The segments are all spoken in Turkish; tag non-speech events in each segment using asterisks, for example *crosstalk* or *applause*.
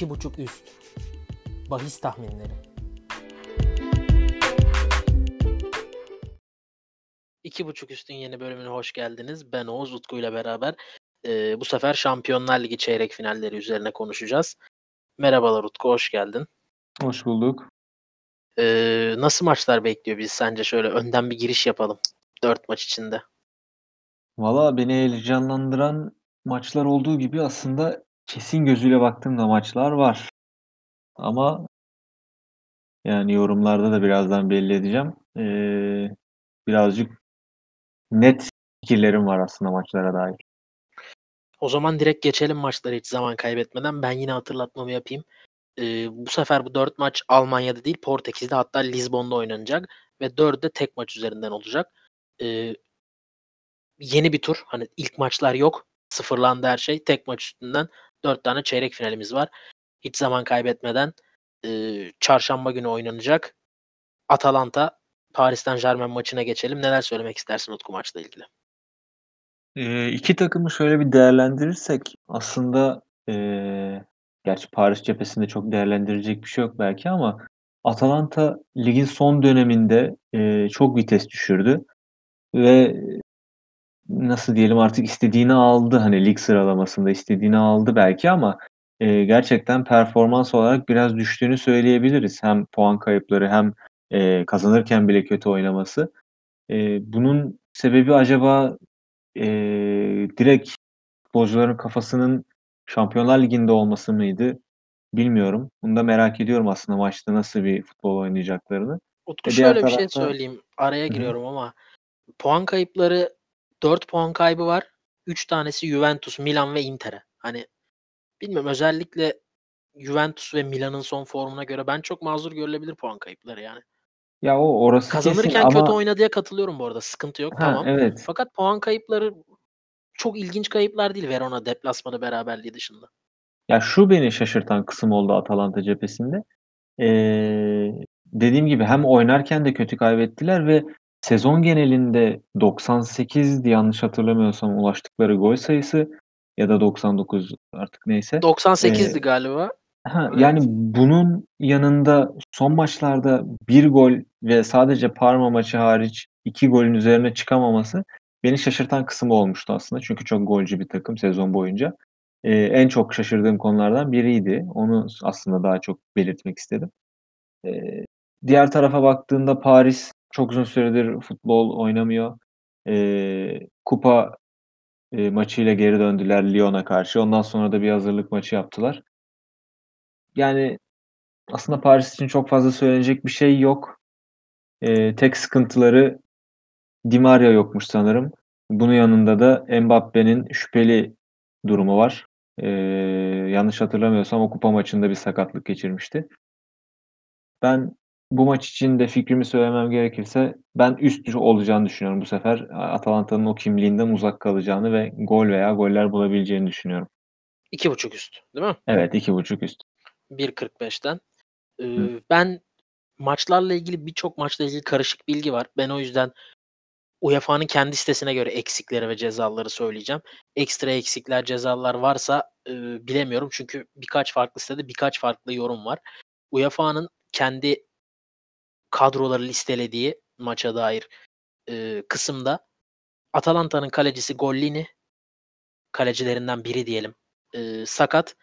2.5 üst. Bahis tahminleri. İki buçuk üstün yeni bölümüne hoş geldiniz. Ben Oğuz Utku ile beraber e, bu sefer Şampiyonlar Ligi çeyrek finalleri üzerine konuşacağız. Merhabalar Utku, hoş geldin. Hoş bulduk. E, nasıl maçlar bekliyor biz sence? Şöyle önden bir giriş yapalım. Dört maç içinde. Valla beni heyecanlandıran maçlar olduğu gibi aslında kesin gözüyle baktığımda maçlar var. Ama yani yorumlarda da birazdan belli edeceğim. Ee, birazcık net fikirlerim var aslında maçlara dair. O zaman direkt geçelim maçları hiç zaman kaybetmeden. Ben yine hatırlatmamı yapayım. Ee, bu sefer bu dört maç Almanya'da değil Portekiz'de hatta Lizbon'da oynanacak. Ve dördü de tek maç üzerinden olacak. Ee, yeni bir tur. Hani ilk maçlar yok. Sıfırlandı her şey. Tek maç üstünden dört tane çeyrek finalimiz var. Hiç zaman kaybetmeden e, çarşamba günü oynanacak. Atalanta Paris Saint Germain maçına geçelim. Neler söylemek istersin Utku maçla ilgili? Ee, iki takımı şöyle bir değerlendirirsek aslında ee, gerçi Paris cephesinde çok değerlendirecek bir şey yok belki ama Atalanta ligin son döneminde ee, çok vites düşürdü ve nasıl diyelim artık istediğini aldı hani lig sıralamasında istediğini aldı belki ama e, gerçekten performans olarak biraz düştüğünü söyleyebiliriz. Hem puan kayıpları hem e, kazanırken bile kötü oynaması. E, bunun sebebi acaba e, direkt futbolcuların kafasının Şampiyonlar Ligi'nde olması mıydı? Bilmiyorum. Bunu da merak ediyorum aslında maçta nasıl bir futbol oynayacaklarını. Utku e şöyle bir şey söyleyeyim. Araya giriyorum Hı-hı. ama puan kayıpları 4 puan kaybı var. 3 tanesi Juventus, Milan ve Inter'e. Hani bilmiyorum özellikle Juventus ve Milan'ın son formuna göre ben çok mazur görülebilir puan kayıpları yani. Ya o orası Kazanırken kesin kötü ama... oynadıya katılıyorum bu arada. Sıkıntı yok ha, tamam. Evet. Fakat puan kayıpları çok ilginç kayıplar değil Verona deplasmanı beraberliği dışında. Ya şu beni şaşırtan kısım oldu Atalanta cephesinde. Ee, dediğim gibi hem oynarken de kötü kaybettiler ve Sezon genelinde 98'di yanlış hatırlamıyorsam ulaştıkları gol sayısı ya da 99 artık neyse. 98'di ee, galiba. Ha, evet. Yani bunun yanında son maçlarda bir gol ve sadece Parma maçı hariç iki golün üzerine çıkamaması beni şaşırtan kısmı olmuştu aslında. Çünkü çok golcü bir takım sezon boyunca. Ee, en çok şaşırdığım konulardan biriydi. Onu aslında daha çok belirtmek istedim. Ee, diğer tarafa baktığında Paris çok uzun süredir futbol oynamıyor. Eee, kupa, eee, maçıyla geri döndüler Lyon'a karşı. Ondan sonra da bir hazırlık maçı yaptılar. Yani aslında Paris için çok fazla söylenecek bir şey yok. Eee, tek sıkıntıları Di Maria yokmuş sanırım. Bunun yanında da Mbappe'nin şüpheli durumu var. Eee, yanlış hatırlamıyorsam o kupa maçında bir sakatlık geçirmişti. Ben bu maç için de fikrimi söylemem gerekirse ben üst olacağını düşünüyorum bu sefer. Atalanta'nın o kimliğinden uzak kalacağını ve gol veya goller bulabileceğini düşünüyorum. 2.5 üst değil mi? Evet 2.5 üst. 1.45'ten. Ee, ben maçlarla ilgili birçok maçla ilgili karışık bilgi var. Ben o yüzden UEFA'nın kendi sitesine göre eksikleri ve cezaları söyleyeceğim. Ekstra eksikler, cezalar varsa e, bilemiyorum. Çünkü birkaç farklı sitede birkaç farklı yorum var. UEFA'nın kendi kadroları listelediği maça dair e, kısımda Atalanta'nın kalecisi Gollini kalecilerinden biri diyelim e, sakat.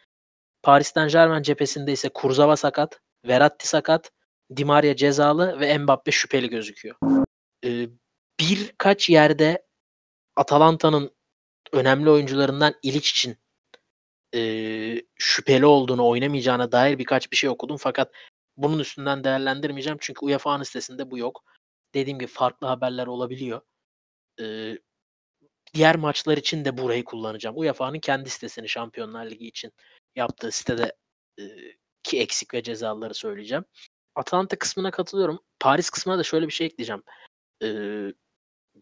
Paris Saint Germain cephesinde ise Kurzawa sakat, Verratti sakat, Di Maria cezalı ve Mbappe şüpheli gözüküyor. E, birkaç yerde Atalanta'nın önemli oyuncularından İliç için e, şüpheli olduğunu oynamayacağına dair birkaç bir şey okudum fakat bunun üstünden değerlendirmeyeceğim çünkü UEFA'nın sitesinde bu yok. Dediğim gibi farklı haberler olabiliyor. Ee, diğer maçlar için de burayı kullanacağım. UEFA'nın kendi sitesini Şampiyonlar Ligi için yaptığı sitede e, ki eksik ve cezaları söyleyeceğim. Atalanta kısmına katılıyorum. Paris kısmına da şöyle bir şey ekleyeceğim. Ee,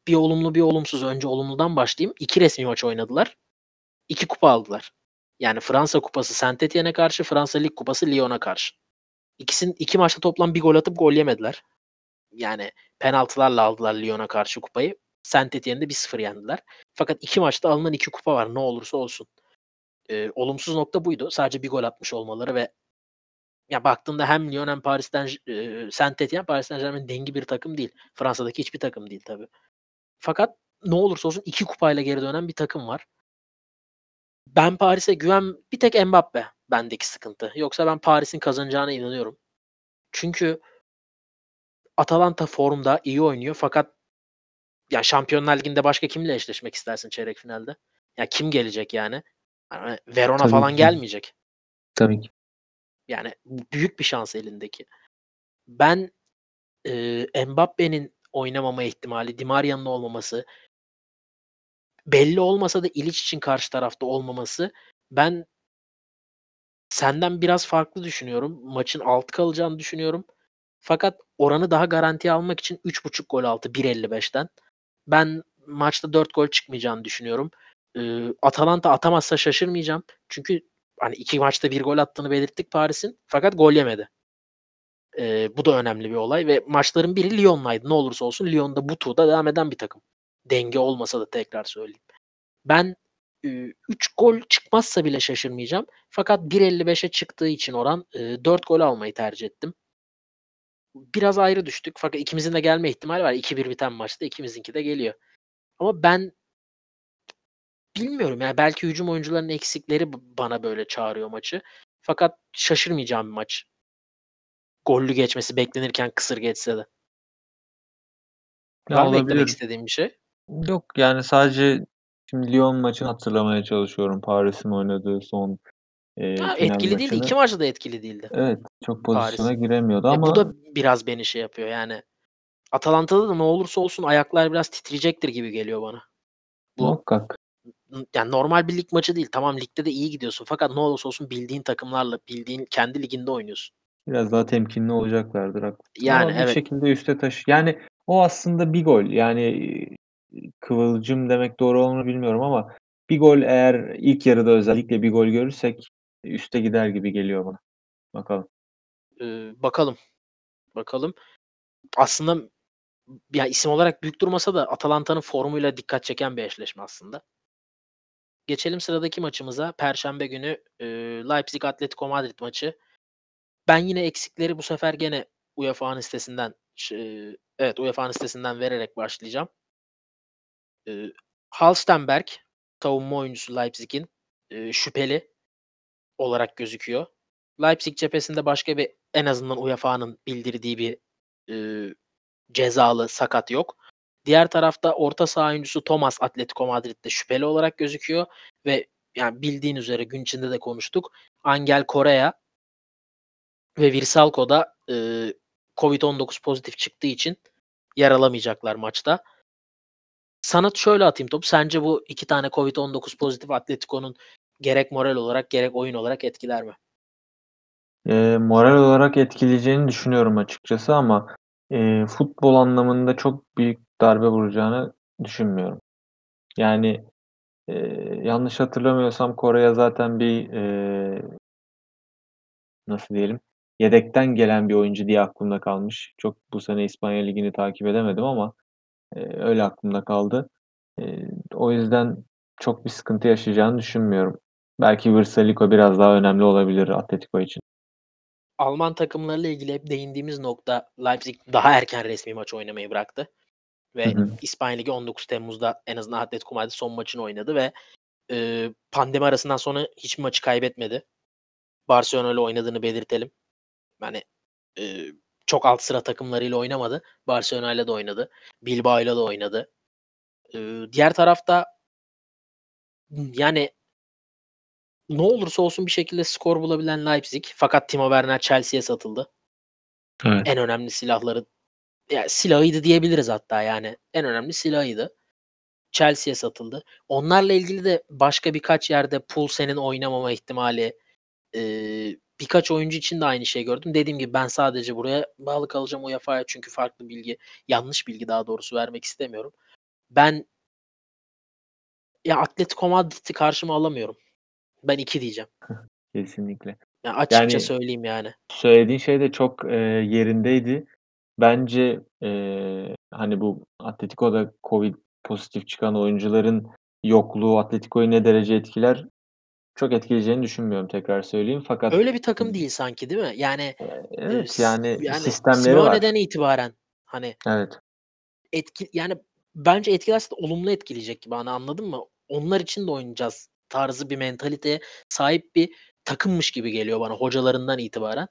bir olumlu bir olumsuz. Önce olumludan başlayayım. İki resmi maç oynadılar. İki kupa aldılar. Yani Fransa kupası Saint Etienne'e karşı, Fransa Lig kupası Lyon'a karşı. İkisinin iki maçta toplam bir gol atıp gol yemediler. Yani penaltılarla aldılar Lyon'a karşı kupayı. Saint Etienne'de 1-0 yendiler. Fakat iki maçta alınan iki kupa var ne olursa olsun. Eee, olumsuz nokta buydu. Sadece bir gol atmış olmaları ve ya baktığında hem Lyon hem Paris'ten j eee, Saint-Étienne, Paris Saint-Germain'in dengi bir takım değil. Fransa'daki hiçbir takım değil tabii. Fakat ne olursa olsun 2 kupayla geri dönen bir takım var. Ben Paris'e güven bir tek Mbappe bendeki sıkıntı. Yoksa ben Paris'in kazanacağına inanıyorum. Çünkü Atalanta formda, iyi oynuyor fakat ya Şampiyonlar Ligi'nde başka kimle eşleşmek istersin çeyrek finalde? Ya kim gelecek yani? Hani Verona Tabii falan ki. gelmeyecek. Tabii ki. Yani büyük bir şans elindeki. Ben, eee, Mbappe'nin oynamama ihtimali, Di Maria'nın olmaması belli olmasa da İliç için karşı tarafta olmaması ben senden biraz farklı düşünüyorum. Maçın 6 kalacağını düşünüyorum. Fakat oranı daha garantiye almak için 3.5 gol altı 1.55'ten. Ben maçta 4 gol çıkmayacağını düşünüyorum. Eee, Atalanta atamazsa şaşırmayacağım. Çünkü hani 2 maçta 1 gol attığını belirttik Paris'in fakat gol yemedi. Eee, bu da önemli bir olay ve maçların biri Lyon'laydı. Ne olursa olsun Lyon da bu turda devam eden bir takım. Denge olmasa da tekrar söyleyeyim. Ben, 3 gol çıkmazsa bile şaşırmayacağım. Fakat 1.55'e çıktığı için oran, eee, 4 gol almayı tercih ettim. Biraz ayrı düştük fakat ikimizin de gelme ihtimali var. 2-1 biten maçta ikimizinki de geliyor. Ama ben bilmiyorum ya belki hücum oyuncularının eksikleri bana böyle çağırıyor maçı. Fakat şaşırmayacağım bir maç. Gollü geçmesi beklenirken kısır geçse de. Ya, Var mı eklemek olabilir. istediğin bir şey? Yok, yani sadece şimdi Lyon maçını hatırlamaya çalışıyorum. Paris'in oynadığı son, eee, Ha, final etkili değildi. maçını. 2 maçta da etkili değildi. Evet, çok pozisyona Paris. giremiyordu Ya, bu ama da biraz beni şey yapıyor yani. Atalanta'da da ne olursa olsun ayaklar biraz titreyecektir gibi geliyor bana. Bu Muhakkak. yani normal bir lig maçı değil. Tamam ligde de iyi gidiyorsun fakat ne olursa olsun bildiğin takımlarla, bildiğin kendi liginde oynuyorsun. Biraz daha temkinli olacaklardır, haklısın Yani, ama bir evet. şekilde üste taşı yani o aslında bir gol. Yani, kıvılcım demek doğru olur bilmiyorum ama bir gol eğer ilk yarıda özellikle bir gol görürsek üste gider gibi geliyor bana. Bakalım. Eee, bakalım, bakalım. Aslında ya isim olarak büyük durmasa da Atalanta'nın formuyla dikkat çeken bir eşleşme aslında. Geçelim sıradaki maçımıza. Perşembe günü, eee, Leipzig Atletico Madrid maçı. Ben yine eksikleri bu sefer gene UEFA'nın sitesinden eee, evet UEFA'nın sitesinden vererek başlayacağım. Eee, Halstenberg savunma oyuncusu Leipzig'in, eee, şüpheli olarak gözüküyor. Leipzig cephesinde başka bir en azından UEFA'nın bildirdiği bir, eee, cezalı, sakat yok. Diğer tarafta orta saha oyuncusu Thomas Atletico Madrid'de şüpheli olarak gözüküyor ve yani bildiğin üzere gün içinde de konuştuk. Angel Correa ve Vrsaljko da, eee, COVID-19 pozitif çıktığı için yer alamayacaklar maçta. Sana şöyle atayım topu. Sence bu 2 tane COVID-19 pozitif Atletico'nun gerek moral olarak gerek oyun olarak etkiler mi? Eee, moral olarak etkileyeceğini düşünüyorum açıkçası ama, eee, futbol anlamında çok büyük darbe vuracağını düşünmüyorum. Yani, eee, yanlış hatırlamıyorsam Correa zaten bir, eee nasıl diyelim, yedekten gelen bir oyuncu diye aklımda kalmış. Çok bu sene İspanya Ligi'ni takip edemedim ama, öyle aklımda kaldı. O yüzden çok bir sıkıntı yaşayacağını düşünmüyorum. Belki Vrsaljko biraz daha önemli olabilir Atletico için. Alman takımlarıyla ilgili hep değindiğimiz nokta Leipzig daha erken resmi maç oynamayı bıraktı Hı ve hı. İspanya Ligi 19 Temmuz'da en azından Atletico Madrid son maçını oynadı ve, eee, pandemi arasından sonra hiçbir maçı kaybetmedi. Barcelona'yla oynadığını belirtelim. Yani, eee, çok alt sıra takımlarıyla oynamadı. Barcelona'yla da oynadı. Bilbao'yla da oynadı. Eee, diğer tarafta yani ne olursa olsun bir şekilde skor bulabilen Leipzig fakat Timo Werner Chelsea'ye satıldı. Evet. En önemli silahları ya silahıydı diyebiliriz hatta yani. En önemli silahıydı. Chelsea'ye satıldı. Onlarla ilgili de başka birkaç yerde Poulsen'in oynamama ihtimali, eee, birkaç oyuncu için de aynı şeyi gördüm. Dediğim gibi ben sadece buraya bağlı kalacağım UEFA'ya çünkü farklı bilgi, yanlış bilgi daha doğrusu vermek istemiyorum. Ben ya Atletico Madrid'i karşıma alamıyorum. Ben 2 diyeceğim. *laughs* Kesinlikle. Ya açıkça Yani söyleyeyim yani. söylediğin şey de çok, eee, yerindeydi. Bence, eee, hani, bu Atletico'da COVID pozitif çıkan oyuncuların yokluğu Atletico'yu ne derece etkiler? Çok etkileyeceğini düşünmüyorum tekrar söyleyeyim. Fakat Öyle bir takım değil sanki değil mi? Yani Eee, eee, evet, yani yani sistemleri var. Simeone'den itibaren hani Evet. etki yani bence etkilerse de olumlu etkileyecek gibi hani anladın mı? Onlar için de oynayacağız tarzı bir mentaliteye sahip bir takımmış gibi geliyor bana hocalarından itibaren.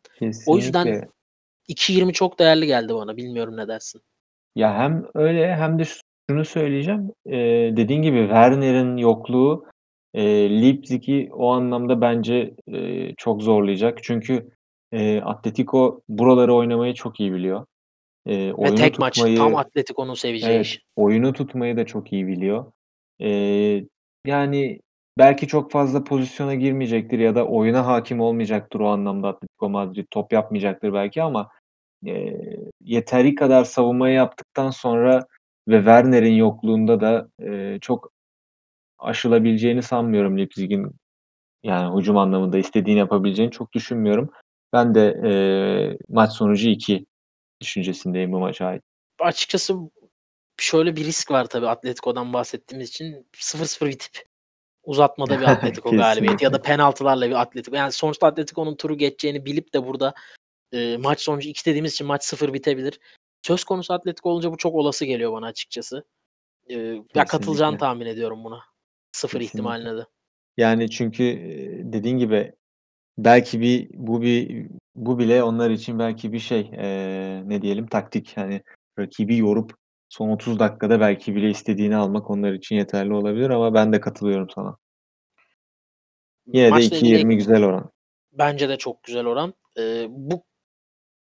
O yüzden Kesinlikle. 2.20 çok değerli geldi bana. Bilmiyorum ne dersin? Ya hem öyle hem de şunu söyleyeceğim. Eee, dediğin gibi Werner'in yokluğu, eee, Leipzig'i o anlamda bence, eee, çok zorlayacak. Çünkü, eee, Atletico buraları oynamayı çok iyi biliyor. Ve oyunu tek maç. Tam tutmayı Atletico'nun seveceği Evet, iş. oyunu tutmayı da çok iyi biliyor. Eee, yani belki çok fazla pozisyona girmeyecektir ya da oyuna hâkim olmayacaktır o anlamda Atletico Madrid. Top yapmayacaktır belki ama, eee, yeteri kadar savunmayı yaptıktan sonra ve Werner'in yokluğunda da, eee, çok aşılabileceğini sanmıyorum Leipzig'in. Yani hücum anlamında istediğini yapabileceğini çok düşünmüyorum. Ben de, eee, maç sonucu 2 düşüncesindeyim bu maça ait. Açıkçası şöyle bir risk var tabii Atletico'dan bahsettiğimiz için. 0-0 bitip uzatmada bir *laughs* Atletico galibiyeti ya da penaltılarla bir Atletico. Yani sonuçta Atletico'nun turu geçeceğini bilip de burada, eee, maç sonucu 2 dediğimiz için maç 0 bitebilir. Söz konusu Atletico olunca bu çok olası geliyor bana açıkçası. Eee, ya katılacağını tahmin ediyorum buna. 0 Kesinlikle. ihtimaline de. Yani çünkü, dediğin gibi belki bir bu bir bu bile onlar için belki bir şey, eee, ne diyelim taktik. Hani rakibi yorup son 30 dakikada belki bile istediğini almak onlar için yeterli olabilir ama ben de katılıyorum sana. Yine de Maçla ilgili 2.20 güzel oran. Bence de çok güzel oran. Eee, bu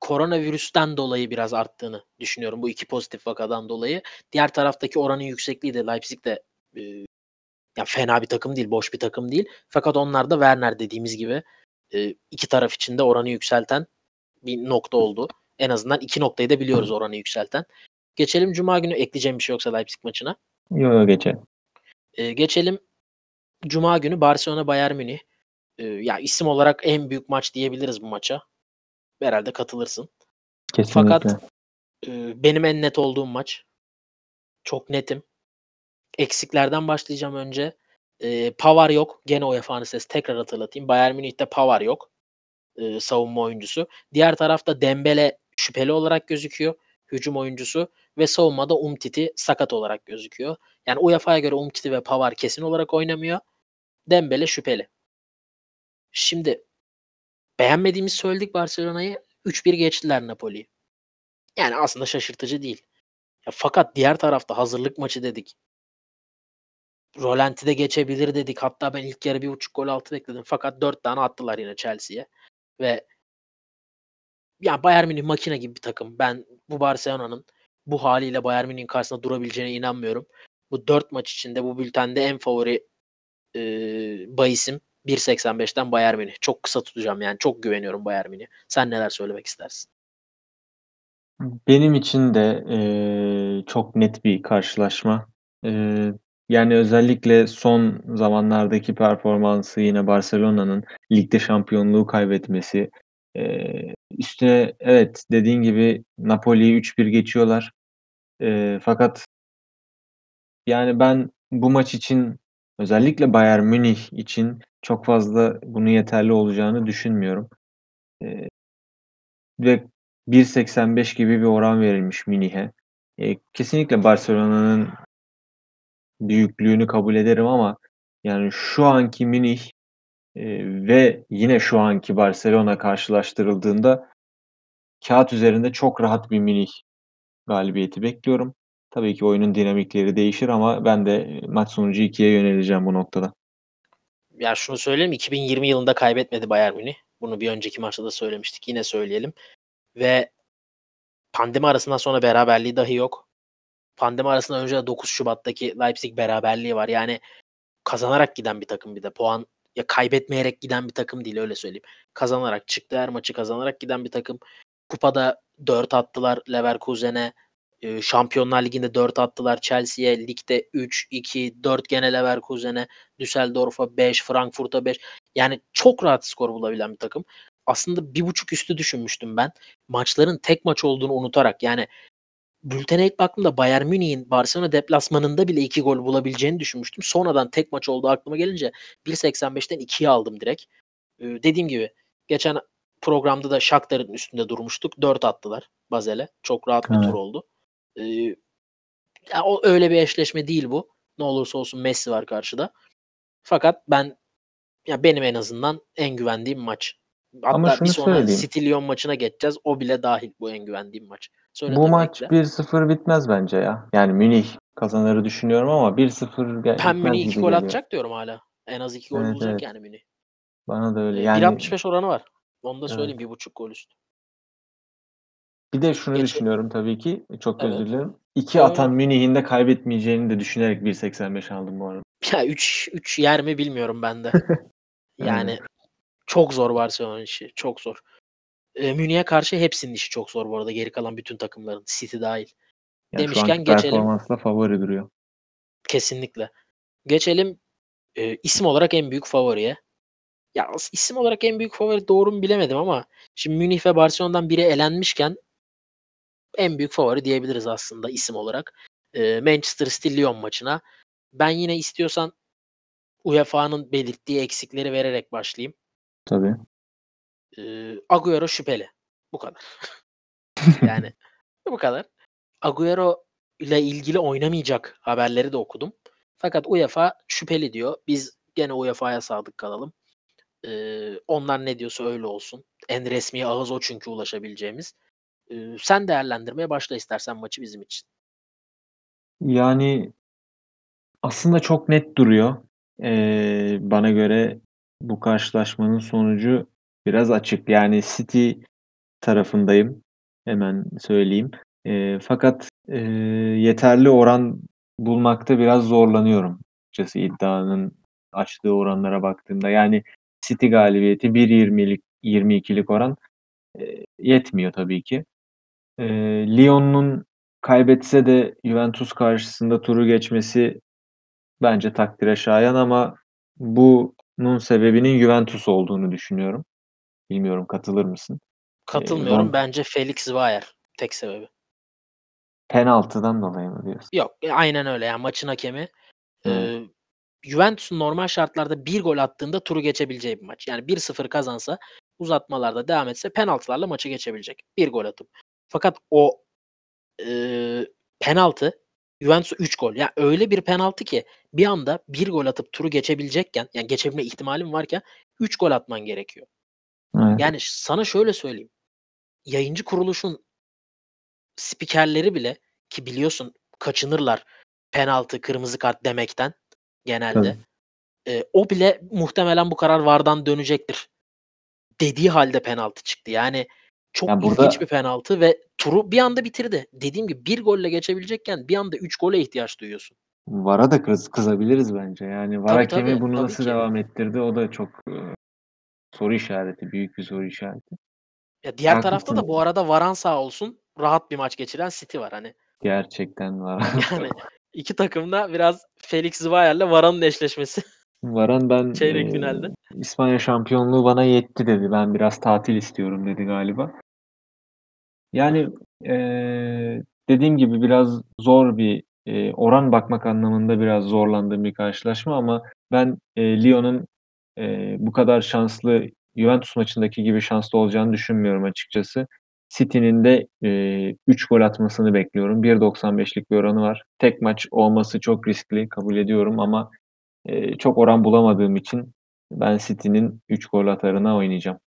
koronavirüsten dolayı biraz arttığını düşünüyorum. Bu 2 pozitif vakadan dolayı. Diğer taraftaki oranın yüksekliği de Leipzig de, ya fena bir takım değil, boş bir takım değil. Fakat onlar da Werner dediğimiz gibi, eee, iki taraf için de oranı yükselten bir nokta oldu. En azından 2 noktayı da biliyoruz oranı yükselten. Geçelim cuma günü ekleyeceğim bir şey yoksa Leipzig maçına. Yo, yo geçelim. Eee, geçelim cuma günü Barcelona Bayern Münih. Eee, ya isim olarak en büyük maç diyebiliriz bu maça. Herhâlde katılırsın. Fakat, Kesinlikle. eee, benim en net olduğum maç. Çok netim. Eksiklerden başlayacağım önce. Eee, Pavard yok. Gene UEFA'nın sesi tekrar hatırlatayım. Bayern Münih'te Pavard yok. Eee, savunma oyuncusu. Diğer tarafta Dembele şüpheli olarak gözüküyor. Hücum oyuncusu ve savunmada Umtiti sakat olarak gözüküyor. Yani UEFA'ya göre Umtiti ve Pavard kesin olarak oynamıyor. Dembele şüpheli. Şimdi beğenmediğimizi söyledik Barcelona'yı. 3-1 geçtiler Napoli'yi. Yani aslında şaşırtıcı değil. Ya fakat diğer tarafta hazırlık maçı dedik. Rolanti'de geçebilir dedik. Hatta ben ilk yarı 1.5 gol altı bekledim. Fakat 4 tane attılar yine Chelsea'ye ve ya Bayern Münih makine gibi bir takım. Ben bu Barcelona'nın bu hâliyle Bayern Münih'in karşısında durabileceğine inanmıyorum. Bu 4 maç içinde bu bültende en favori, eee, bahisim 1.85'ten Bayern Münih. Çok kısa tutacağım yani. Çok güveniyorum Bayern Münih'e. Sen neler söylemek istersin? Benim için de, eee, çok net bir karşılaşma. Eee, yani özellikle son zamanlardaki performansı yine Barcelona'nın ligde şampiyonluğu kaybetmesi, eee, üstüne evet, dediğin gibi Napoli'yi 3-1 geçiyorlar. Eee, fakat yani ben bu maç için özellikle Bayern Münih için çok fazla bunun yeterli olacağını düşünmüyorum. Eee ve 1.85 gibi bir oran verilmiş Münih'e. Eee, kesinlikle Barcelona'nın büyüklüğünü kabul ederim ama yani şu anki Münih, eee, ve yine şu anki Barcelona karşılaştırıldığında kâğıt üzerinde çok rahat bir Münih galibiyeti bekliyorum. Tabii ki oyunun dinamikleri değişir ama ben de, eee, maç sonucu 2'ye yöneleceğim bu noktada. Ya şunu söyleyeyim, 2020 yılında kaybetmedi Bayern Münih. Bunu bir önceki maçta da söylemiştik. Yine söyleyelim ve pandemi arasından sonra beraberliği dahi yok. Pandemi arasından önce de 9 Şubat'taki Leipzig beraberliği var. Yani kazanarak giden bir takım bir de. Puan ya kaybetmeyerek giden bir takım değil öyle söyleyeyim. Kazanarak çıktı. Her maçı kazanarak giden bir takım. Kupada 4 attılar Leverkusen'e. Eee, Şampiyonlar Ligi'nde 4 attılar Chelsea'ye. Ligde 3, 2, 4 gene Leverkusen'e. Düsseldorf'a 5, Frankfurt'a 5. Yani çok rahat skor bulabilen bir takım. Aslında 1.5 üstü düşünmüştüm ben. Maçların tek maç olduğunu unutarak yani bültene ilk baktığımda Bayern Münih'in Barcelona deplasmanında bile 2 gol bulabileceğini düşünmüştüm. Sonradan tek maç olduğu aklıma gelince 1.85'ten 2'ye aldım direkt. Ee, dediğim gibi geçen programda da Shakhtar'ın üstünde durmuştuk. 4 attılar Bazel'e. Çok rahat bir Evet. tur oldu. Ee, ya o öyle bir eşleşme değil bu. Ne olursa olsun Messi var karşıda. Fakat ben ya benim en azından en güvendiğim maç. Hatta Ama şunu bir sonra söyleyeyim. City Lyon maçına geçeceğiz. O bile dahil bu en güvendiğim maç. Söyle Bu maç ekle. 1-0 bitmez bence ya. Yani Münih kazanırı düşünüyorum ama 1-0 gel- Ben Münih 2 gibi gol geliyor. atacak diyorum hala. En az 2 gol Evet, bulacak evet. yani Münih. Bana da öyle. Ee, Yani 1.65 oranı var. Onu da Evet. söyleyeyim. 1.5 gol üstü. bir de şunu Geçe- düşünüyorum tabii ki. Çok Evet. özür dilerim. İki atan Münih'in de kaybetmeyeceğini de düşünerek 1.85 aldım bu arada. Ya 3 3 yer mi bilmiyorum ben de. *laughs* Yani çok zor Barcelona'nın işi. Çok zor. Ee, Münih'e karşı hepsinin işi çok zor bu arada. Geri kalan bütün takımların. City dahil. Yani Demişken geçelim. performansla favori duruyor. Kesinlikle. Geçelim e, isim olarak en büyük favoriye. Ya isim olarak en büyük favori doğru mu bilemedim ama şimdi Münih ve Barcelona'dan biri elenmişken en büyük favori diyebiliriz aslında isim olarak. E, Manchester City Lyon maçına. Ben yine istiyorsan UEFA'nın belirttiği eksikleri vererek başlayayım. Tabii. E, Agüero şüpheli. Bu kadar. *laughs* yani bu kadar. Agüero ile ilgili oynamayacak haberleri de okudum. Fakat UEFA şüpheli diyor. Biz gene UEFA'ya sadık kalalım. Ee, onlar ne diyorsa öyle olsun. En resmi ağız o çünkü ulaşabileceğimiz. Ee, sen değerlendirmeye başla istersen maçı bizim için. Yani aslında çok net duruyor. Ee, bana göre bu karşılaşmanın sonucu biraz açık. Yani City tarafındayım. Hemen söyleyeyim. Ee, fakat e, yeterli oran bulmakta biraz zorlanıyorum. Açıkçası iddianın açtığı oranlara baktığımda. Yani City galibiyeti 1.20'lik 22'lik oran e, yetmiyor tabii ki. E, Lyon'un kaybetse de Juventus karşısında turu geçmesi bence takdire şayan ama bunun sebebinin Juventus olduğunu düşünüyorum. Bilmiyorum katılır mısın? Katılmıyorum. Ron- Bence Felix Zweier tek sebebi. Penaltıdan dolayı mı diyorsun? Yok. e, Aynen öyle. Yani maçın hakemi. Hı. Ee, Juventus'un normal şartlarda bir gol attığında turu geçebileceği bir maç. Yani 1-0 kazansa uzatmalarda devam etse penaltılarla maçı geçebilecek. Bir gol atıp. Fakat o eee, penaltı Juventus'a 3 gol. Yani öyle bir penaltı ki bir anda bir gol atıp turu geçebilecekken yani geçebilme ihtimalin varken 3 gol atman gerekiyor. Evet. Yani sana şöyle söyleyeyim. Yayıncı kuruluşun spikerleri bile ki biliyorsun kaçınırlar penaltı, kırmızı kart demekten genelde. Tabii. Ee, o bile muhtemelen bu karar VAR'dan dönecektir. Dediği halde penaltı çıktı. Yani çok Ya ilginç burada- bir penaltı ve turu bir anda bitirdi. Dediğim gibi bir golle geçebilecekken bir anda 3 gole ihtiyaç duyuyorsun. VAR'a da kız, kızabiliriz bence. Yani VAR Tabii, hakemi tabii, bunu tabii nasıl ki. devam ettirdi o da çok e, soru işareti. Büyük bir soru işareti. Ya diğer tarafta Haklısın. da bu arada Varan sağ olsun rahat bir maç geçiren City var hani. Gerçekten var. *laughs* Yani *laughs* iki takım da biraz Felix Zweyer'le Varan'ın eşleşmesi. Varan ben Çeyrek e, finalde. İspanya şampiyonluğu bana yetti dedi. Ben biraz tatil istiyorum dedi galiba. Yani e, dediğim gibi biraz zor bir e, oran bakmak anlamında biraz zorlandığım bir karşılaşma ama ben e, Lyon'un e, bu kadar şanslı Juventus maçındaki gibi şanslı olacağını düşünmüyorum açıkçası. City'nin de e, 3 gol atmasını bekliyorum. 1.95'lik bir oranı var. Tek maç olması çok riskli kabul ediyorum ama e, çok oran bulamadığım için ben City'nin 3 gol atarına oynayacağım.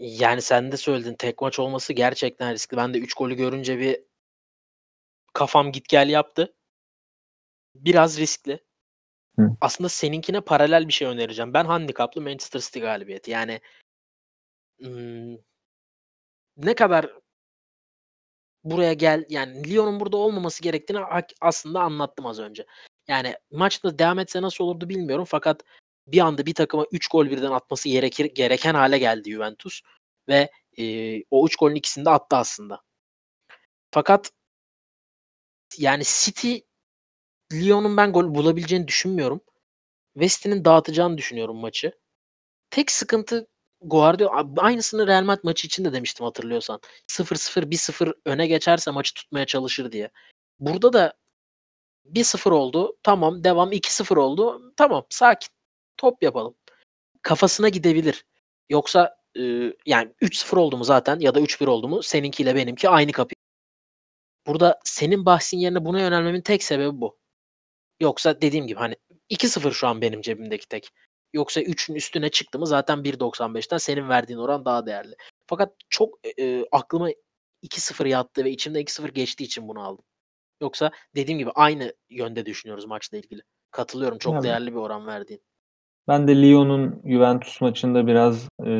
Yani sen de söyledin tek maç olması gerçekten riskli. Ben de 3 golü görünce bir kafam git gel yaptı. Biraz riskli. Hı. Aslında seninkine paralel bir şey önereceğim. Ben handikaplı Manchester City galibiyeti. Yani ne kadar buraya gel yani Lyon'un burada olmaması gerektiğini aslında anlattım az önce. Yani maçta devam etse nasıl olurdu bilmiyorum fakat bir anda bir takıma 3 gol birden atması gerekir gereken hale geldi Juventus ve e, o 3 golün ikisini de attı aslında. Fakat yani City Lyon'un ben gol bulabileceğini düşünmüyorum. West'in dağıtacağını düşünüyorum maçı. Tek sıkıntı Guardiola aynısını Real Madrid maçı için de demiştim hatırlıyorsan. 0-0 1-0 öne geçerse maçı tutmaya çalışır diye. Burada da 1-0 oldu. Tamam devam 2-0 oldu. Tamam sakin. Top yapalım. Kafasına gidebilir. Yoksa e, yani 3-0 oldu mu zaten ya da 3-1 oldu mu seninkiyle benimki aynı kapı. Burada senin bahsin yerine buna yönelmemin tek sebebi bu. Yoksa dediğim gibi hani 2-0 şu an benim cebimdeki tek. Yoksa 3'ün üstüne çıktı mı zaten 1.95'ten senin verdiğin oran daha değerli. Fakat çok e, aklıma 2-0 yattı ve içimde 2-0 geçtiği için bunu aldım. Yoksa dediğim gibi aynı yönde düşünüyoruz maçla ilgili. Katılıyorum çok Evet. değerli bir oran verdiğin. Ben de Lyon'un Juventus maçında biraz e,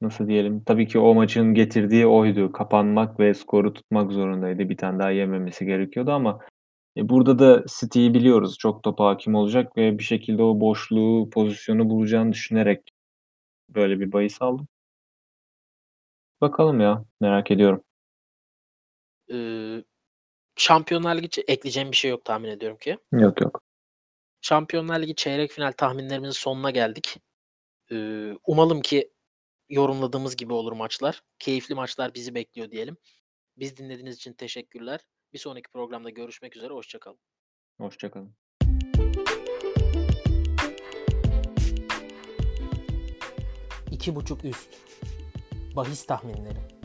nasıl diyelim tabii ki o maçın getirdiği oydu. Kapanmak ve skoru tutmak zorundaydı. Bir tane daha yememesi gerekiyordu ama e, burada da City'yi biliyoruz. Çok topa hakim olacak ve bir şekilde o boşluğu, pozisyonu bulacağını düşünerek böyle bir bahis aldım. Bakalım ya. Merak ediyorum. Ee, Şampiyonlar Ligi ekleyeceğim bir şey yok tahmin ediyorum ki. Yok yok. Şampiyonlar Ligi çeyrek final tahminlerimizin sonuna geldik. Ee, umalım ki yorumladığımız gibi olur maçlar. Keyifli maçlar bizi bekliyor diyelim. Biz dinlediğiniz için teşekkürler. Bir sonraki programda görüşmek üzere. Hoşçakalın. Hoşçakalın. İki buçuk üst. Bahis tahminleri.